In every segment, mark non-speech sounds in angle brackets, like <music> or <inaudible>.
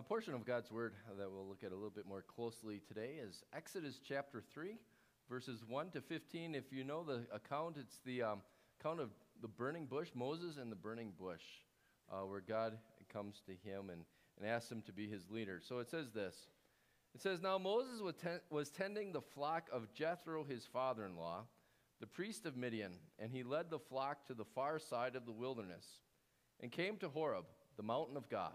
A portion of God's Word that we'll look at a little bit more closely today is Exodus chapter 3, verses 1 to 15. If you know the account, it's the um, account of the burning bush, Moses and the burning bush, uh, where God comes to him and, and asks him to be his leader. So it says this It says, Now Moses was, ten- was tending the flock of Jethro, his father in law, the priest of Midian, and he led the flock to the far side of the wilderness and came to Horeb, the mountain of God.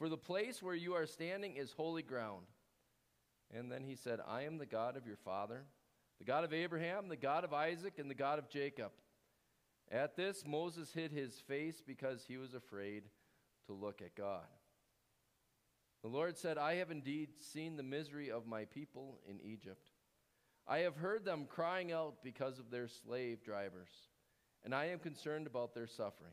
for the place where you are standing is holy ground. And then he said, I am the God of your father, the God of Abraham, the God of Isaac, and the God of Jacob. At this, Moses hid his face because he was afraid to look at God. The Lord said, I have indeed seen the misery of my people in Egypt. I have heard them crying out because of their slave drivers, and I am concerned about their suffering.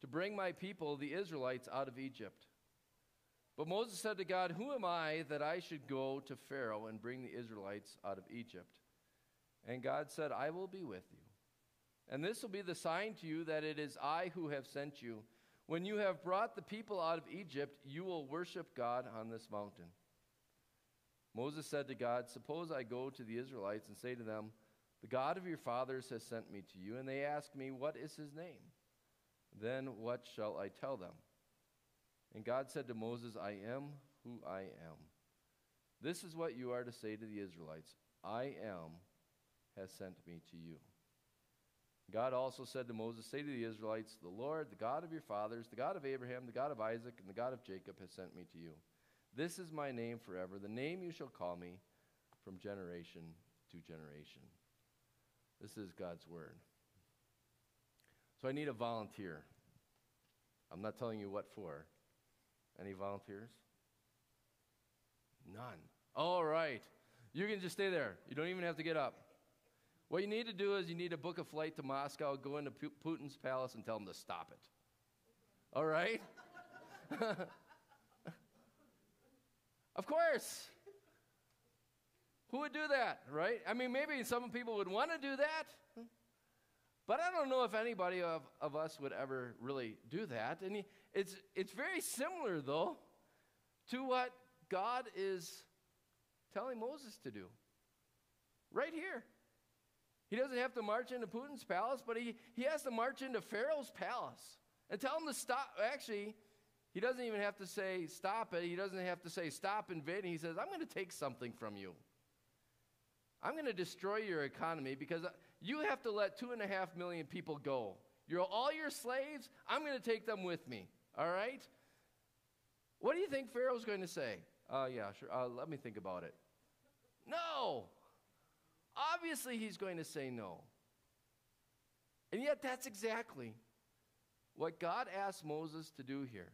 to bring my people, the Israelites, out of Egypt. But Moses said to God, Who am I that I should go to Pharaoh and bring the Israelites out of Egypt? And God said, I will be with you. And this will be the sign to you that it is I who have sent you. When you have brought the people out of Egypt, you will worship God on this mountain. Moses said to God, Suppose I go to the Israelites and say to them, The God of your fathers has sent me to you, and they ask me, What is his name? Then what shall I tell them? And God said to Moses, I am who I am. This is what you are to say to the Israelites I am has sent me to you. God also said to Moses, Say to the Israelites, The Lord, the God of your fathers, the God of Abraham, the God of Isaac, and the God of Jacob has sent me to you. This is my name forever, the name you shall call me from generation to generation. This is God's word. So I need a volunteer. I'm not telling you what for. Any volunteers? None. All right. You can just stay there. You don't even have to get up. What you need to do is you need to book a flight to Moscow, go into Putin's palace, and tell him to stop it. All right? <laughs> of course. Who would do that, right? I mean, maybe some people would want to do that. But I don't know if anybody of, of us would ever really do that. And it's, it's very similar, though, to what God is telling Moses to do. Right here. He doesn't have to march into Putin's palace, but he, he has to march into Pharaoh's palace and tell him to stop. Actually, he doesn't even have to say stop it. He doesn't have to say stop invading. He says, I'm going to take something from you. I'm going to destroy your economy because you have to let two and a half million people go. You're all your slaves. I'm going to take them with me. All right? What do you think Pharaoh's going to say? Uh, yeah, sure. Uh, let me think about it. No. Obviously, he's going to say no. And yet, that's exactly what God asked Moses to do here.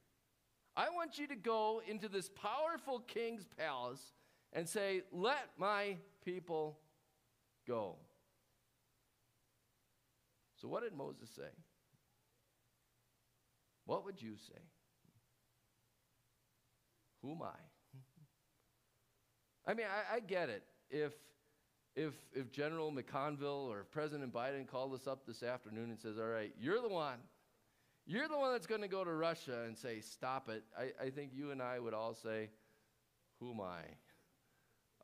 I want you to go into this powerful king's palace and say, Let my people go. So, what did Moses say? What would you say? Who am I? I mean, I, I, get it. If, if, if General McConville or President Biden called us up this afternoon and says, All right, you're the one. You're the one that's going to go to Russia and say, Stop it. I, I think you and I would all say, Who am I?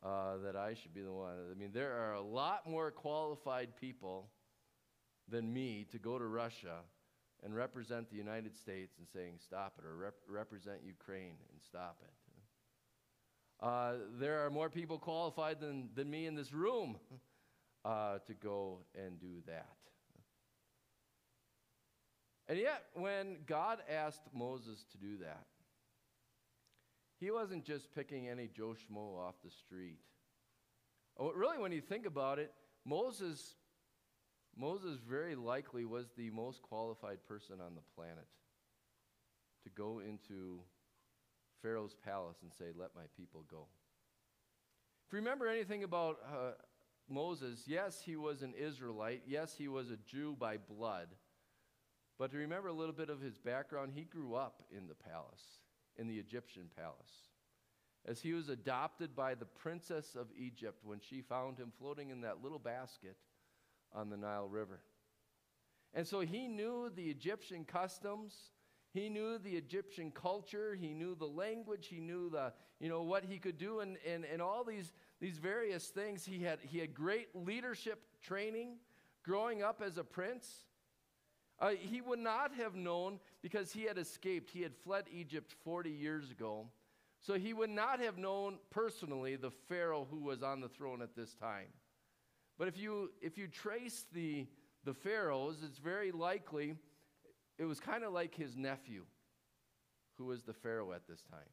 uh, that I should be the one. I mean, there are a lot more qualified people than me to go to Russia and represent the United States and saying stop it, or rep- represent Ukraine and stop it. Uh, there are more people qualified than, than me in this room uh, to go and do that. And yet, when God asked Moses to do that, he wasn't just picking any Joe Schmo off the street. Oh, really, when you think about it, Moses, Moses very likely was the most qualified person on the planet to go into Pharaoh's palace and say, Let my people go. If you remember anything about uh, Moses, yes, he was an Israelite. Yes, he was a Jew by blood. But to remember a little bit of his background, he grew up in the palace, in the Egyptian palace. As he was adopted by the princess of Egypt when she found him floating in that little basket on the Nile River. And so he knew the Egyptian customs, he knew the Egyptian culture, he knew the language, he knew the, you know, what he could do and, and, and all these, these various things. He had, he had great leadership training growing up as a prince. Uh, he would not have known because he had escaped. He had fled Egypt 40 years ago. So he would not have known personally the Pharaoh who was on the throne at this time. But if you, if you trace the, the pharaohs, it's very likely it was kind of like his nephew, who was the Pharaoh at this time.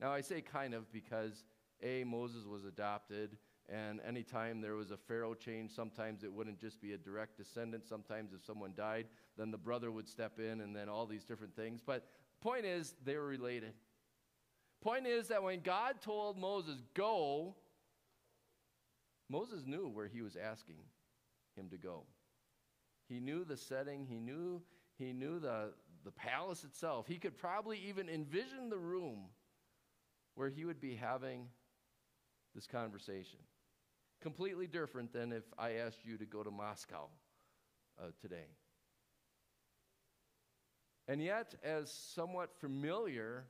Now, I say kind of because, A, Moses was adopted, and anytime there was a Pharaoh change, sometimes it wouldn't just be a direct descendant. Sometimes if someone died, then the brother would step in, and then all these different things. But point is, they were related. Point is that when God told Moses, go, Moses knew where he was asking him to go. He knew the setting, he knew he knew the, the palace itself. He could probably even envision the room where he would be having this conversation. Completely different than if I asked you to go to Moscow uh, today. And yet, as somewhat familiar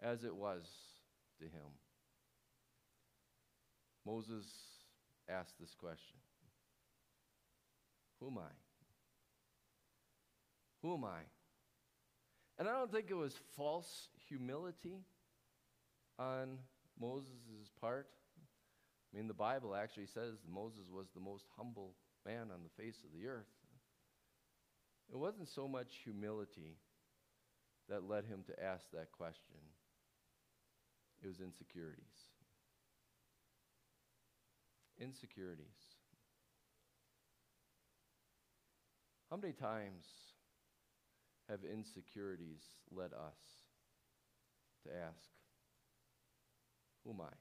as it was to him, Moses asked this question Who am I? Who am I? And I don't think it was false humility on Moses' part. I mean, the Bible actually says Moses was the most humble man on the face of the earth. It wasn't so much humility that led him to ask that question, it was insecurities. Insecurities. How many times have insecurities led us to ask, Who am I?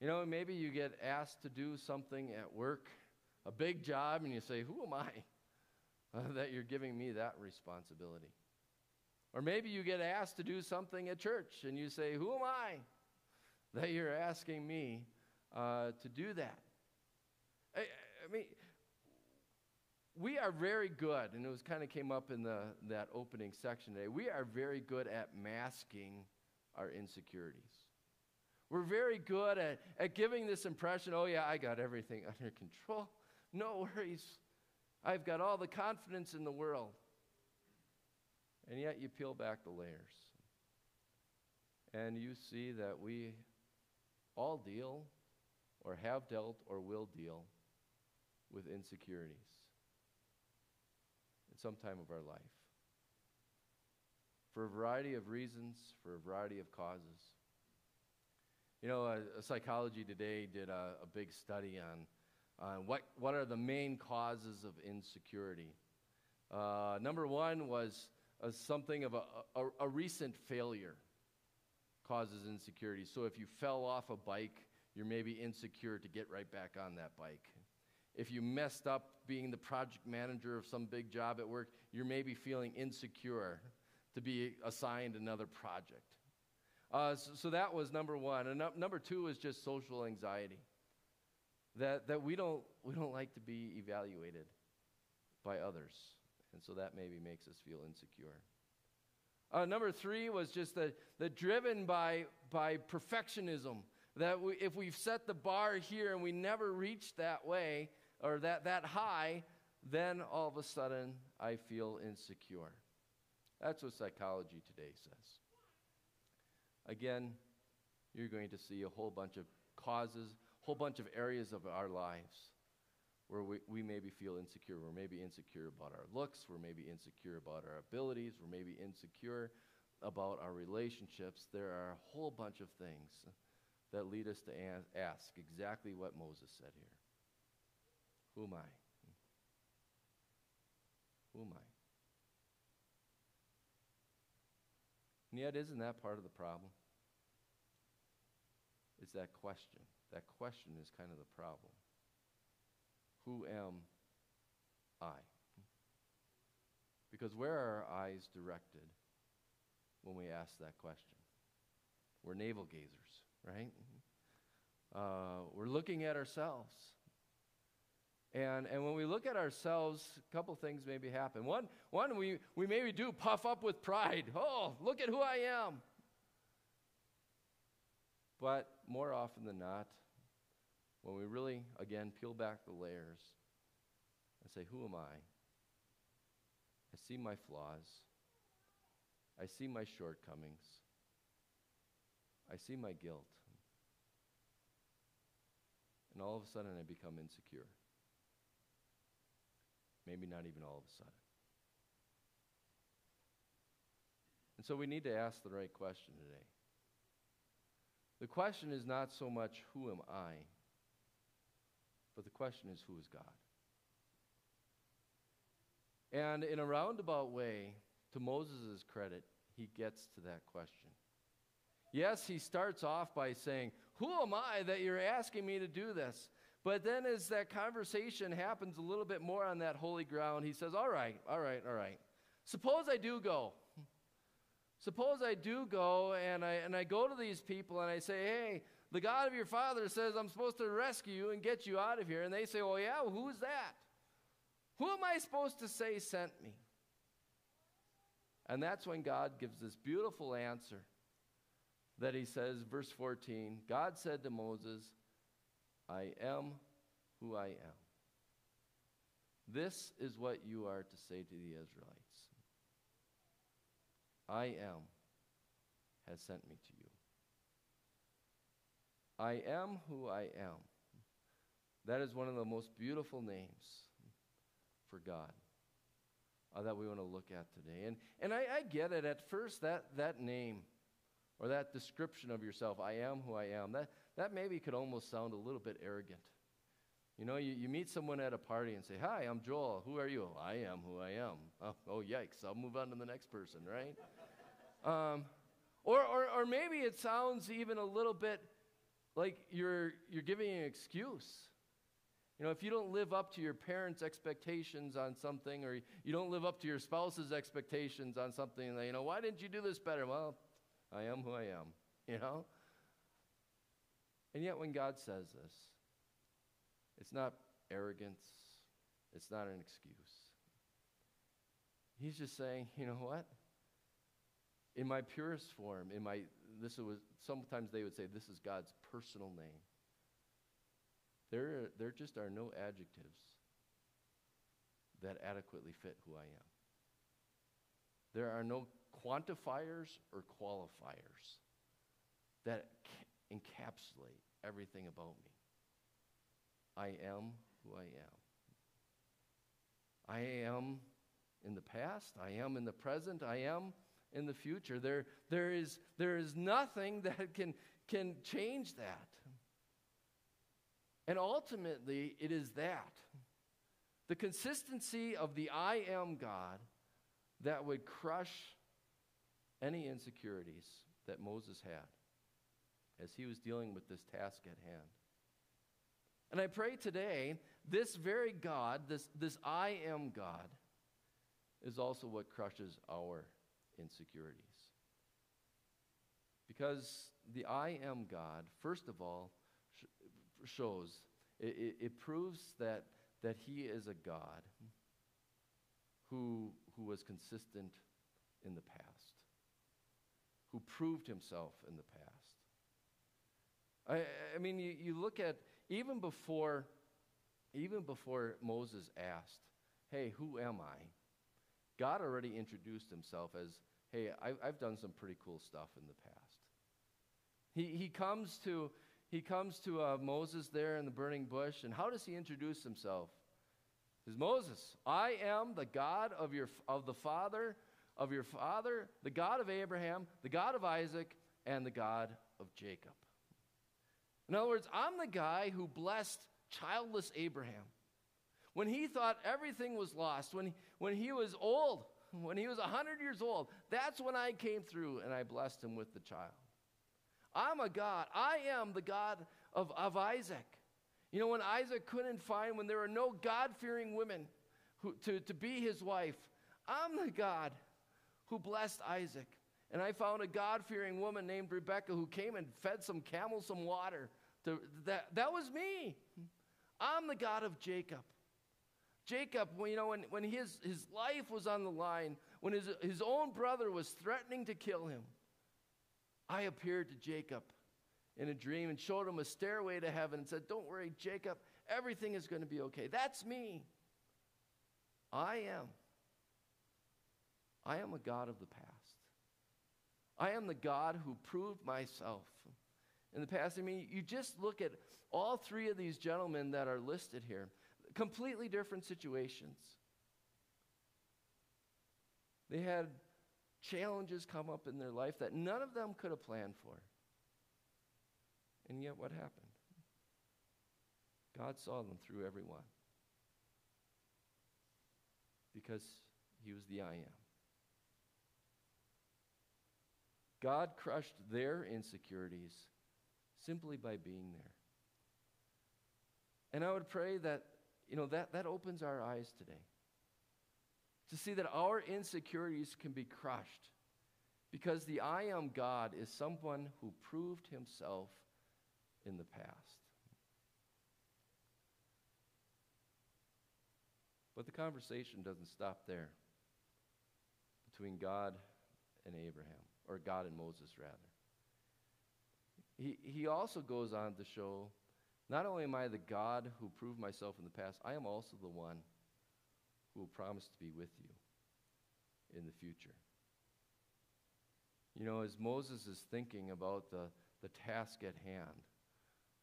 You know, maybe you get asked to do something at work, a big job, and you say, Who am I? <laughs> that you're giving me that responsibility. Or maybe you get asked to do something at church, and you say, Who am I? That you're asking me uh, to do that. I, I mean, we are very good, and it was kind of came up in the, that opening section today. We are very good at masking our insecurities. We're very good at, at giving this impression oh, yeah, I got everything <laughs> under control. No worries. I've got all the confidence in the world. And yet you peel back the layers. And you see that we all deal, or have dealt, or will deal with insecurities at some time of our life. For a variety of reasons, for a variety of causes. You know, a, psychology today did a, a big study on, on what, what are the main causes of insecurity. Uh, number one was uh, something of a, a, a recent failure causes insecurity. So if you fell off a bike, you're maybe insecure to get right back on that bike if you messed up being the project manager of some big job at work, you're maybe feeling insecure to be assigned another project. Uh, so, so, that was number one. And number two was just social anxiety. That, that we, don't, we don't like to be evaluated by others. And so that maybe makes us feel insecure. Uh, number three was just the, the driven by, by perfectionism. That we, if we've set the bar here and we never reach that way, or that, that high, then all of a sudden I feel insecure. That's what psychology today says. again, you're going to see a whole bunch of causes, a whole bunch of areas of our lives where we, we maybe feel insecure. We're maybe insecure about our looks. We're maybe insecure about our abilities. We're maybe insecure about our relationships. There are a whole bunch of things that lead us to ask exactly what Moses said here Who am I? Who am I? And yet, isn't that part of the problem? It's that question. That question is kind of the problem. Who am I? Because where are our eyes directed when we ask that question? We're navel gazers, right? Uh, we're looking at ourselves. And, and when we look at ourselves, a couple things maybe happen. One, one we, we maybe do puff up with pride. Oh, look at who I am. But more often than not, when we really, again, peel back the layers and say, Who am I? I see my flaws. I see my shortcomings. I see my guilt. And all of a sudden, I become insecure. Maybe not even all of a sudden. And so we need to ask the right question today. The question is not so much, who am I? But the question is, who is God? And in a roundabout way, to Moses' credit, he gets to that question. Yes, he starts off by saying, Who am I that you're asking me to do this? But then, as that conversation happens a little bit more on that holy ground, he says, All right, all right, all right. Suppose I do go. Suppose I do go and I, and I go to these people and I say, Hey, the God of your father says I'm supposed to rescue you and get you out of here. And they say, Oh, yeah, well, who's that? Who am I supposed to say sent me? And that's when God gives this beautiful answer that he says, verse 14 God said to Moses, I am who I am. This is what you are to say to the Israelites I am has sent me to you. I am who I am. That is one of the most beautiful names for God uh, that we want to look at today. And, and I, I get it. At first, that, that name or that description of yourself, I am who I am, that, that maybe could almost sound a little bit arrogant. You know, you, you meet someone at a party and say, Hi, I'm Joel. Who are you? I am who I am. Oh, oh yikes. I'll move on to the next person, right? <laughs> um, or, or, or maybe it sounds even a little bit like you're, you're giving an excuse. You know, if you don't live up to your parents' expectations on something, or you don't live up to your spouse's expectations on something, you know, why didn't you do this better? Well, I am who I am, <laughs> you know? And yet, when God says this, it's not arrogance, it's not an excuse. He's just saying, you know what? In my purest form, in my this was sometimes they would say this is God's personal name. There, there just are no adjectives that adequately fit who I am. There are no quantifiers or qualifiers that encapsulate everything about me. I am who I am. I am in the past, I am in the present, I am in the future. There, there, is, there is nothing <laughs> that can, can change that. And ultimately, it is that the consistency of the I am God that would crush any insecurities that Moses had as he was dealing with this task at hand. And I pray today, this very God, this, this I am God, is also what crushes our insecurities. Because the I am God, first of all, sh- shows, it, it, it proves that, that He is a God who, who was consistent in the past, who proved Himself in the past. I, I mean, you, you look at, even before, even before Moses asked, hey, who am I? God already introduced himself as, hey, I, I've done some pretty cool stuff in the past. He, he comes to, he comes to uh, Moses there in the burning bush, and how does he introduce himself? Says, Moses, I am the God of, your, of the father of your father, the God of Abraham, the God of Isaac, and the God of Jacob. In other words, I'm the guy who blessed childless Abraham. When he thought everything was lost, when, when he was old, when he was 100 years old, that's when I came through and I blessed him with the child. I'm a God. I am the God of, of Isaac. You know, when Isaac couldn't find, when there were no God fearing women who, to, to be his wife, I'm the God who blessed Isaac. And I found a God fearing woman named Rebecca who came and fed some camels some water. To, that, that was me. I'm the God of Jacob. Jacob, you know, when, when his, his life was on the line, when his, his own brother was threatening to kill him, I appeared to Jacob in a dream and showed him a stairway to heaven and said, Don't worry, Jacob, everything is going to be okay. That's me. I am. I am a God of the past. I am the God who proved myself in the past. I mean, you just look at all three of these gentlemen that are listed here, completely different situations. They had challenges come up in their life that none of them could have planned for. And yet, what happened? God saw them through every one because He was the I am. God crushed their insecurities simply by being there. And I would pray that, you know, that, that opens our eyes today to see that our insecurities can be crushed because the I am God is someone who proved himself in the past. But the conversation doesn't stop there between God and Abraham or God and Moses, rather. He, he also goes on to show not only am I the God who proved myself in the past, I am also the one who will promise to be with you in the future. You know, as Moses is thinking about the, the task at hand,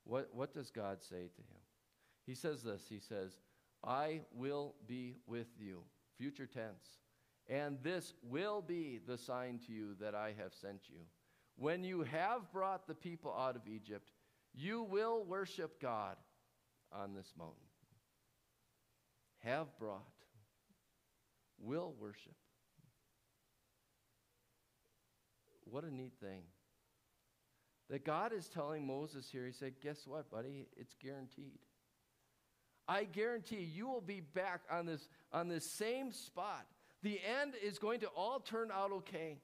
what, what does God say to him? He says this He says, I will be with you, future tense. And this will be the sign to you that I have sent you. When you have brought the people out of Egypt, you will worship God on this mountain. Have brought, will worship. What a neat thing. That God is telling Moses here, He said, Guess what, buddy? It's guaranteed. I guarantee you will be back on this, on this same spot the end is going to all turn out okay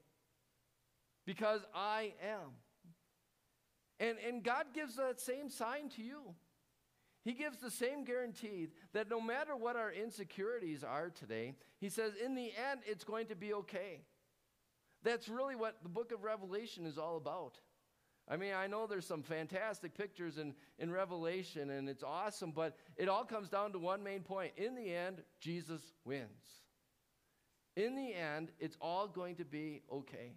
because I am. And, and God gives that same sign to you. He gives the same guarantee that no matter what our insecurities are today, He says, in the end, it's going to be okay. That's really what the book of Revelation is all about. I mean, I know there's some fantastic pictures in, in Revelation and it's awesome, but it all comes down to one main point. In the end, Jesus wins. In the end, it's all going to be okay.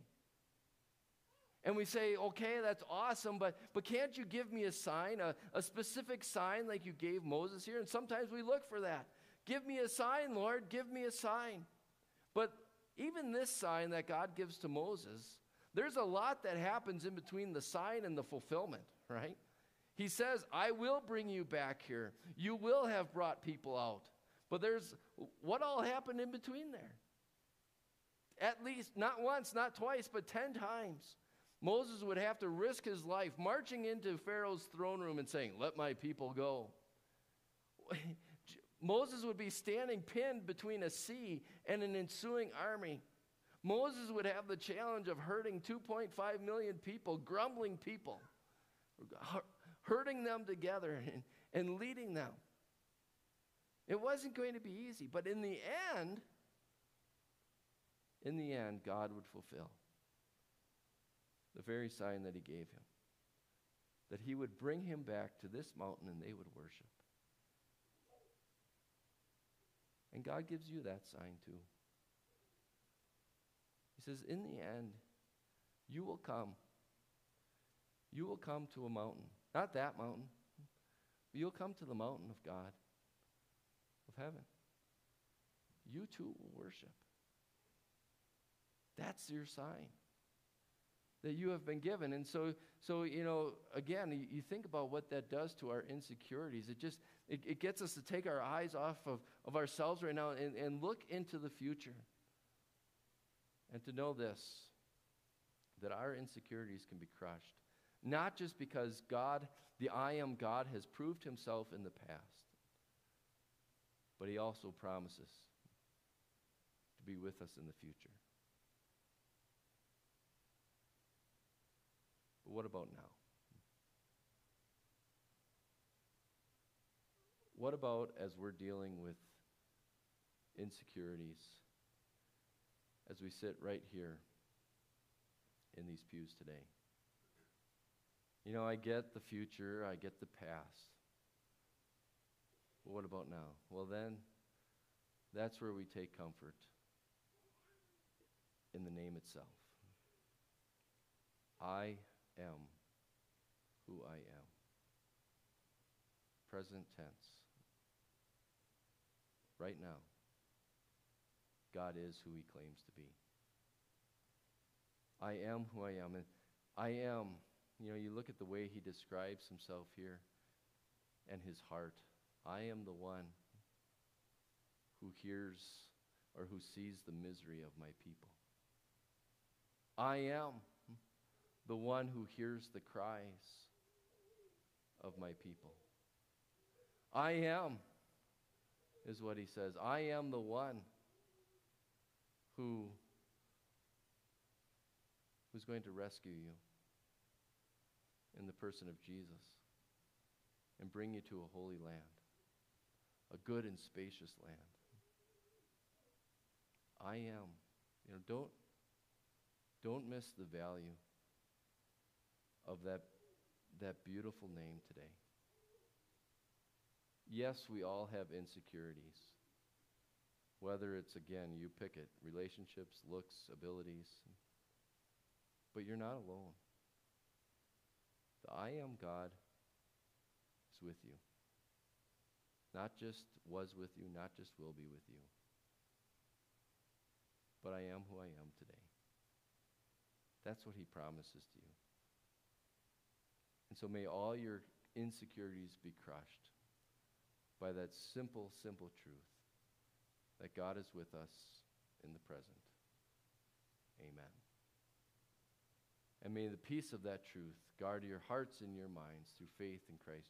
And we say, okay, that's awesome, but, but can't you give me a sign, a, a specific sign like you gave Moses here? And sometimes we look for that. Give me a sign, Lord, give me a sign. But even this sign that God gives to Moses, there's a lot that happens in between the sign and the fulfillment, right? He says, I will bring you back here. You will have brought people out. But there's what all happened in between there? At least, not once, not twice, but 10 times. Moses would have to risk his life marching into Pharaoh's throne room and saying, Let my people go. <laughs> Moses would be standing pinned between a sea and an ensuing army. Moses would have the challenge of herding 2.5 million people, grumbling people, herding them together and, and leading them. It wasn't going to be easy, but in the end, in the end, God would fulfill the very sign that He gave him that He would bring him back to this mountain and they would worship. And God gives you that sign too. He says, In the end, you will come. you will come to a mountain. Not that mountain, but you'll come to the mountain of God, of heaven. You too will worship. That's your sign that you have been given. And so, so you know, again, you, you think about what that does to our insecurities. It just, it, it gets us to take our eyes off of, of ourselves right now and, and look into the future. And to know this, that our insecurities can be crushed. Not just because God, the I am God, has proved himself in the past, but he also promises to be with us in the future. What about now? What about as we're dealing with insecurities, as we sit right here in these pews today? You know, I get the future, I get the past. What about now? Well, then, that's where we take comfort in the name itself. I am who I am. Present tense. Right now, God is who he claims to be. I am who I am. And I am, you know, you look at the way he describes himself here and his heart. I am the one who hears or who sees the misery of my people. I am the one who hears the cries of my people. I am, is what he says. I am the one who who's going to rescue you in the person of Jesus and bring you to a holy land, a good and spacious land. I am. You know, don't don't miss the value of that, that beautiful name today. Yes, we all have insecurities. Whether it's, again, you pick it relationships, looks, abilities. But you're not alone. The I am God is with you. Not just was with you, not just will be with you. But I am who I am today. That's what he promises to you. And so may all your insecurities be crushed by that simple, simple truth that God is with us in the present. Amen. And may the peace of that truth guard your hearts and your minds through faith in Christ Jesus.